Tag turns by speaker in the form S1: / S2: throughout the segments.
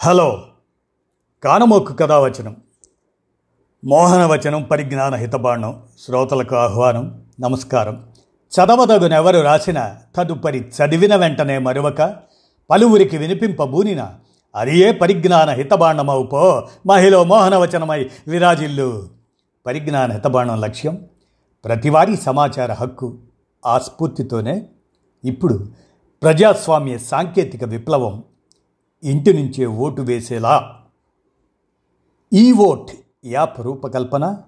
S1: Hello. కానమోక్కు కథావచనం. మోహనవచనం పరిజ్ఞాన హితబాణం. శ్రోతలకు ఆహ్వానం. నమస్కారం. చదవదగునెవరు రాసిన తదుపరి చదివిన వెంటనే మరొక పలువురికి వినిపింపబూనిన అదియే పరిజ్ఞాన హితబాణమవుపో మహిళ మోహనవచనమై విరాజిల్లు. పరిజ్ఞాన హితబాణం లక్ష్యం ప్రతివారీ సమాచార హక్కు ఆ స్ఫూర్తితోనే ఇప్పుడు ప్రజాస్వామ్య సాంకేతిక విప్లవం ఇంటి నుంచే ఓటు వేసేలా. ఈ ఓట్ యాప్ రూపకల్పన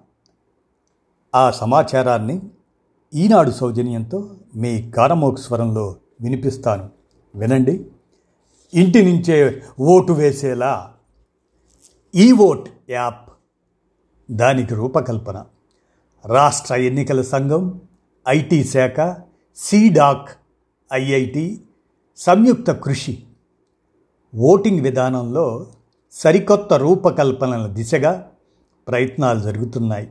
S1: ఆ సమాచారాన్ని ఈనాడు సౌజన్యంతో మీ కారమోక్ స్వరంలో వినిపిస్తాను. వినండి. ఇంటి నుంచే ఓటు వేసేలా. ఈ ఓట్ యాప్ దానికి రూపకల్పన. రాష్ట్ర ఎన్నికల సంఘం ఐటీ శాఖ సీడాక్ ఐఐటి సంయుక్త కృషి ఓటింగ్ విధానంలో సరికొత్త రూపకల్పనల దిశగా ప్రయత్నాలు జరుగుతున్నాయి.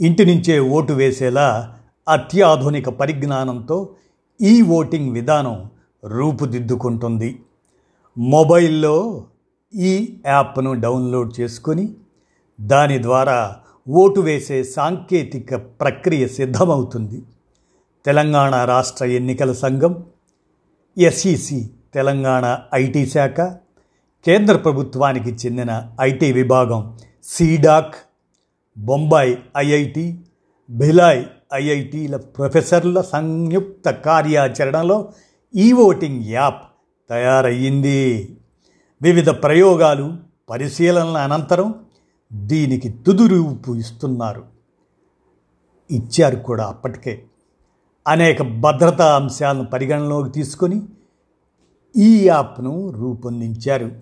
S1: ఇంటి నుంచే ఓటు వేసేలా అత్యాధునిక పరిజ్ఞానంతో ఈ ఓటింగ్ విధానం రూపుదిద్దుకుంటుంది. మొబైల్లో ఈ యాప్ను డౌన్లోడ్ చేసుకొని దాని ద్వారా ఓటు వేసే సాంకేతిక ప్రక్రియ సిద్ధమవుతుంది. తెలంగాణ రాష్ట్ర ఎన్నికల సంఘం ఎస్ఈసి తెలంగాణ ఐటీ శాఖ కేంద్ర ప్రభుత్వానికి చెందిన ఐటీ విభాగం సీడాక్ బొంబాయి ఐఐటి భిలాయ్ ఐఐటీల ప్రొఫెసర్ల సంయుక్త కార్యాచరణలో ఈ ఓటింగ్ యాప్ తయారయ్యింది. వివిధ ప్రయోగాలు పరిశీలనల అనంతరం దీనికి తుదురూపు ఇస్తున్నారు. ఇచ్చారు కూడా అప్పటికే. అనేక భద్రతా అంశాలను పరిగణలోకి తీసుకొని ఈ యాప్ను రూపొందించారు.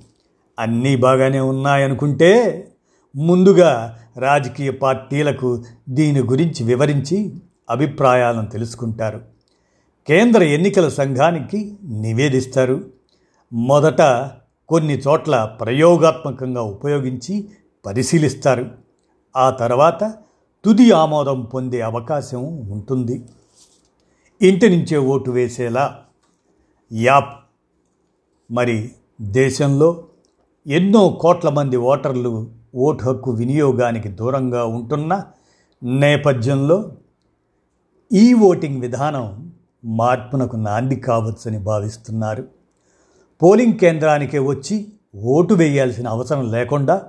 S1: అన్నీ బాగానే ఉన్నాయనుకుంటే ముందుగా రాజకీయ పార్టీలకు దీని గురించి వివరించి అభిప్రాయాలను తెలుసుకుంటారు. కేంద్ర ఎన్నికల సంఘానికి నివేదిస్తారు. మొదట కొన్ని చోట్ల ప్రయోగాత్మకంగా ఉపయోగించి పరిశీలిస్తారు. ఆ తర్వాత తుది ఆమోదం పొందే అవకాశం ఉంటుంది. ఇంటి నుంచే ఓటు వేసేలా యాప్ మరి దేశంలో ఎన్నో కోట్ల మంది ఓటర్లు ఓటు హక్కు వినియోగానికి దూరంగా ఉంటున్న నేపథ్యంలో ఈ ఓటింగ్ విధానం మార్పునకు నాంది కావచ్చని భావిస్తున్నారు. పోలింగ్ కేంద్రానికి వచ్చి ఓటు వేయాల్సిన అవసరం లేకుండా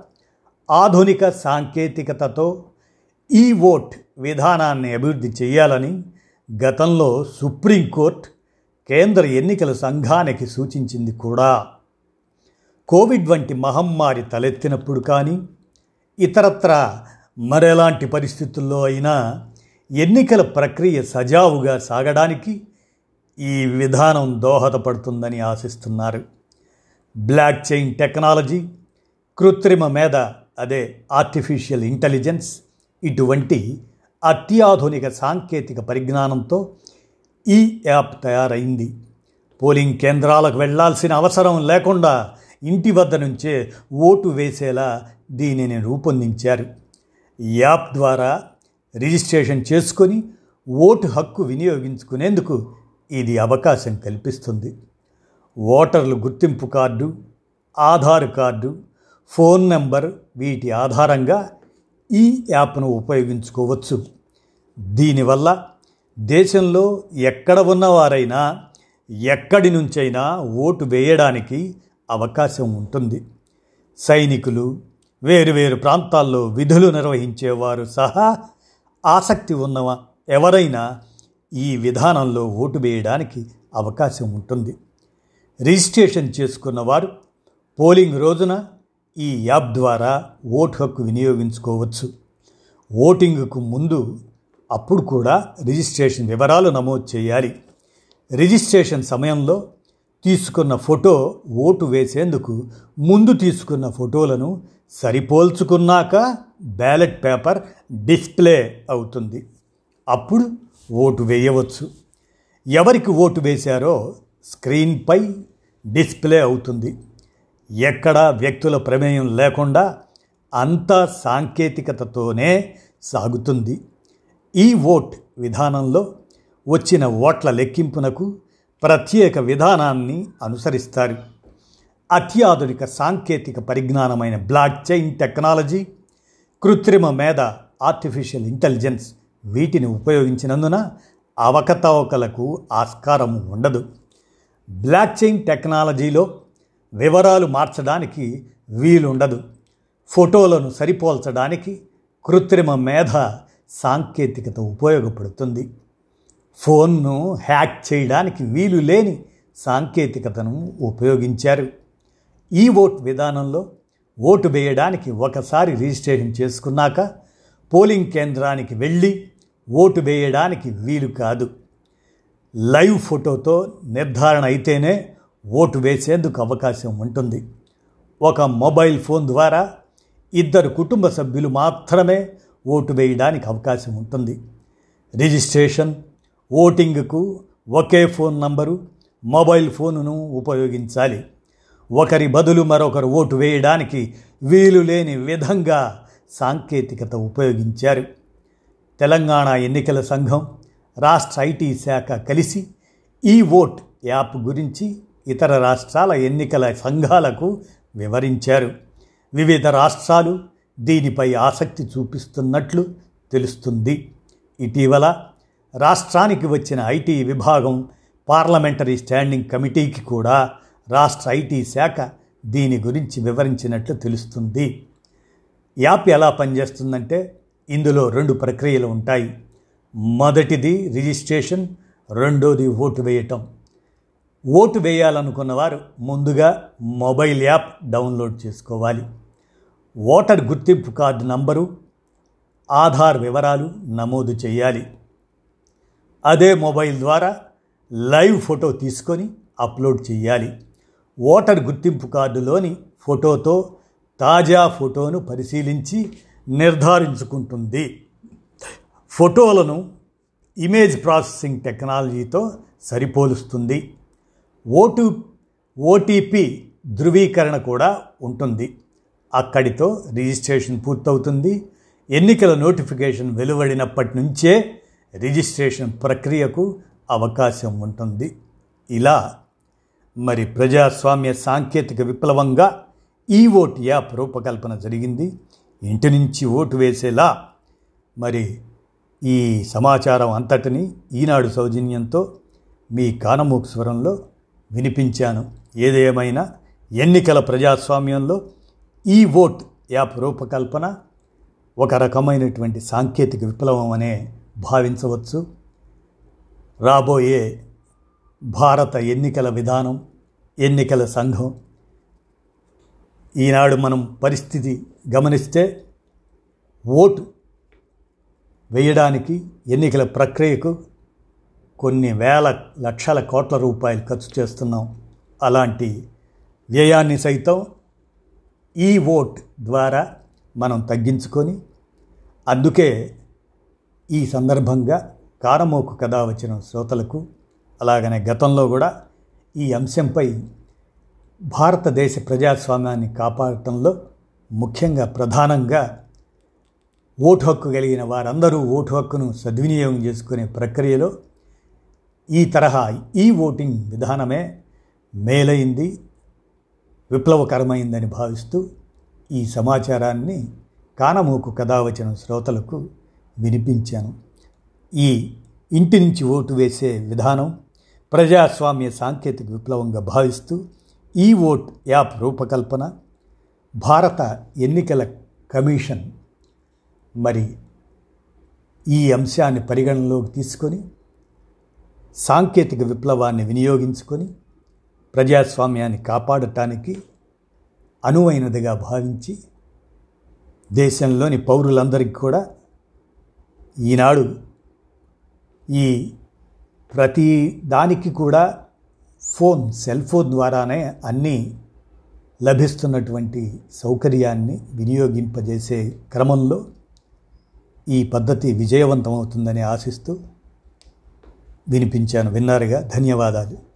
S1: ఆధునిక సాంకేతికతతో ఈ ఓట్ విధానాన్ని అభివృద్ధి చేయాలని గతంలో సుప్రీంకోర్టు కేంద్ర ఎన్నికల సంఘానికి సూచించింది కూడా. కోవిడ్ వంటి మహమ్మారి తలెత్తినప్పుడు కానీ ఇతరత్ర మరెలాంటి పరిస్థితుల్లో అయినా ఎన్నికల ప్రక్రియ సజావుగా సాగడానికి ఈ విధానం దోహదపడుతుందని ఆశిస్తున్నారు. బ్లాక్ చైన్ టెక్నాలజీ కృత్రిమ మేధ అదే ఆర్టిఫిషియల్ ఇంటెలిజెన్స్ ఇటువంటి అత్యాధునిక సాంకేతిక పరిజ్ఞానంతో ఈ యాప్ తయారైంది. పోలింగ్ కేంద్రాలకు వెళ్ళాల్సిన అవసరం లేకుండా ఇంటి వద్ద నుంచే ఓటు వేసేలా దీనిని రూపొందించారు. యాప్ ద్వారా రిజిస్ట్రేషన్ చేసుకొని ఓటు హక్కు వినియోగించుకునేందుకు ఇది అవకాశం కల్పిస్తుంది. ఓటర్లు గుర్తింపు card Aadhaar card phone number వీటి ఆధారంగా ఈ యాప్ను ఉపయోగించుకోవచ్చు. దీనివల్ల దేశంలో ఎక్కడ ఉన్నవారైనా ఎక్కడి నుంచైనా ఓటు వేయడానికి అవకాశం ఉంటుంది. సైనికులు వేరువేరు ప్రాంతాల్లో విధులు నిర్వహించేవారు సహా ఆసక్తి ఉన్న ఎవరైనా ఈ విధానంలో ఓటు వేయడానికి అవకాశం ఉంటుంది. రిజిస్ట్రేషన్ చేసుకున్నవారు పోలింగ్ రోజున ఈ యాప్ ద్వారా ఓటు హక్కు వినియోగించుకోవచ్చు. ఓటింగ్కు ముందు అప్పుడు కూడా రిజిస్ట్రేషన్ వివరాలు నమోదు చేయాలి. రిజిస్ట్రేషన్ సమయంలో తీసుకున్న ఫోటో ఓటు వేసేందుకు ముందు తీసుకున్న ఫోటోలను సరిపోల్చుకున్నాక బ్యాలెట్ పేపర్ డిస్ప్లే అవుతుంది. అప్పుడు ఓటు వేయవచ్చు. ఎవరికి ఓటు వేశారో స్క్రీన్పై డిస్ప్లే అవుతుంది. ఎక్కడా వ్యక్తుల ప్రమేయం లేకుండా అంతా సాంకేతికతతోనే సాగుతుంది. ఈ ఓట్ విధానంలో వచ్చిన ఓట్ల లెక్కింపునకు ప్రత్యేక విధానాన్ని అనుసరిస్తారు. అత్యాధునిక సాంకేతిక పరిజ్ఞానమైన బ్లాక్ చైన్ టెక్నాలజీ కృత్రిమ మేధ ఆర్టిఫిషియల్ ఇంటెలిజెన్స్ వీటిని ఉపయోగించినందున అవకతవకలకు ఆస్కారం ఉండదు. బ్లాక్ చైన్ టెక్నాలజీలో వివరాలు మార్చడానికి వీలుండదు. ఫోటోలను సరిపోల్చడానికి కృత్రిమ మేధ సాంకేతికత ఉపయోగపడుతుంది. ఫోన్ను హ్యాక్ చేయడానికి వీలు లేని సాంకేతికతను ఉపయోగించారు. ఈ ఓట్ విధానంలో ఓటు వేయడానికి ఒకసారి రిజిస్ట్రేషన్ చేసుకున్నాక పోలింగ్ కేంద్రానికి వెళ్ళి ఓటు వేయడానికి వీలు కాదు. లైవ్ ఫోటోతో నిర్ధారణ అయితేనే ఓటు వేసేందుకు అవకాశం ఉంటుంది. ఒక మొబైల్ ఫోన్ ద్వారా ఇద్దరు కుటుంబ సభ్యులు మాత్రమే ఓటు వేయడానికి అవకాశం ఉంటుంది. రిజిస్ట్రేషన్ ఓటింగ్కు ఒకే ఫోన్ నంబరు మొబైల్ ఫోనును ఉపయోగించాలి. ఒకరి బదులు మరొకరు ఓటు వేయడానికి వీలు లేని విధంగా సాంకేతికత ఉపయోగించారు. తెలంగాణ ఎన్నికల సంఘం రాష్ట్ర ఐటీ శాఖ కలిసి ఈ ఓట్ యాప్ గురించి ఇతర రాష్ట్రాల ఎన్నికల సంఘాలకు వివరించారు. వివిధ రాష్ట్రాలు దీనిపై ఆసక్తి చూపిస్తున్నట్లు తెలుస్తుంది. ఇటీవల రాష్ట్రానికి వచ్చిన ఐటీ విభాగం పార్లమెంటరీ స్టాండింగ్ కమిటీకి కూడా రాష్ట్ర ఐటీ శాఖ దీని గురించి వివరించినట్లు తెలుస్తుంది. యాప్ ఎలా పనిచేస్తుందంటే ఇందులో రెండు ప్రక్రియలు ఉంటాయి. మొదటిది రిజిస్ట్రేషన్ రెండోది ఓటు వేయటం. ఓటు వేయాలనుకున్న వారు ముందుగా మొబైల్ యాప్ డౌన్లోడ్ చేసుకోవాలి. ఓటర్ గుర్తింపు కార్డు నంబరు ఆధార్ వివరాలు నమోదు చేయాలి. అదే మొబైల్ ద్వారా లైవ్ ఫోటో తీసుకొని అప్లోడ్ చేయాలి. ఓటర్ గుర్తింపు కార్డులోని ఫోటోతో తాజా ఫోటోను పరిశీలించి నిర్ధారించుకుంటుంది. ఫోటోలను ఇమేజ్ ప్రాసెసింగ్ టెక్నాలజీతో సరిపోలుస్తుంది. ఓటు ఓటీపీ ధృవీకరణ కూడా ఉంటుంది. అక్కడితో రిజిస్ట్రేషన్ పూర్తవుతుంది. ఎన్నికల నోటిఫికేషన్ వెలువడినప్పటి నుంచే రిజిస్ట్రేషన్ ప్రక్రియకు అవకాశం ఉంటుంది. ఇలా మరి ప్రజాస్వామ్య సాంకేతిక విప్లవంగా ఈ ఓటు యాప్ రూపకల్పన జరిగింది. ఇంటి నుంచి ఓటు వేసేలా మరి ఈ సమాచారం అంతటిని ఈనాడు సౌజన్యంతో మీ కానమూకు స్వరంలో వినిపించాను. ఏదేమైనా ఎన్నికల ప్రజాస్వామ్యంలో ఈ ఓట్ యాప్ రూపకల్పన ఒక రకమైనటువంటి సాంకేతిక విప్లవం అనే భావించవచ్చు. రాబోయే భారత ఎన్నికల విధానం ఎన్నికల సంఘం. ఈనాడు మనం పరిస్థితి గమనిస్తే ఓటు వేయడానికి ఎన్నికల ప్రక్రియకు కొన్ని వేల లక్షల కోట్ల రూపాయలు ఖర్చు చేస్తున్నాం. అలాంటి వ్యయాన్ని సైతం ఈ ఓట్ ద్వారా మనం తగ్గించుకొని అందుకే ఈ సందర్భంగా కారమోకు కథ వచ్చిన శ్రోతలకు అలాగనే గతంలో కూడా ఈ అంశంపై భారతదేశ ప్రజాస్వామ్యాన్ని కాపాడటంలో ముఖ్యంగా ప్రధానంగా ఓటు హక్కు కలిగిన వారందరూ ఓటు హక్కును సద్వినియోగం చేసుకునే ప్రక్రియలో ఈ తరహా ఈ ఓటింగ్ విధానమే మేలైంది. విప్లవకరమైందని భావిస్తూ ఈ సమాచారాన్ని కానమూకు కథావచన శ్రోతలకు వినిపించాను. ఈ ఇంటి నుంచి ఓటు వేసే విధానం ప్రజాస్వామ్య సాంకేతిక విప్లవంగా భావిస్తూ ఈ ఓట్ యాప్ రూపకల్పన భారత ఎన్నికల కమిషన్ మరి ఈ అంశాన్ని పరిగణనలోకి తీసుకొని సాంకేతిక విప్లవాన్ని వినియోగించుకొని ప్రజాస్వామ్యాన్ని కాపాడటానికి అనువైనదిగా భావించి దేశంలోని పౌరులందరికీ కూడా ఈనాడు ఈ ప్రతి దానికి కూడా ఫోన్ సెల్ ఫోన్ ద్వారానే అన్నీ లభిస్తున్నటువంటి సౌకర్యాన్ని వినియోగింపజేసే క్రమంలో ఈ పద్ధతి విజయవంతమవుతుందని ఆశిస్తూ వినిపించాను. విన్నారుగా? ధన్యవాదాలు.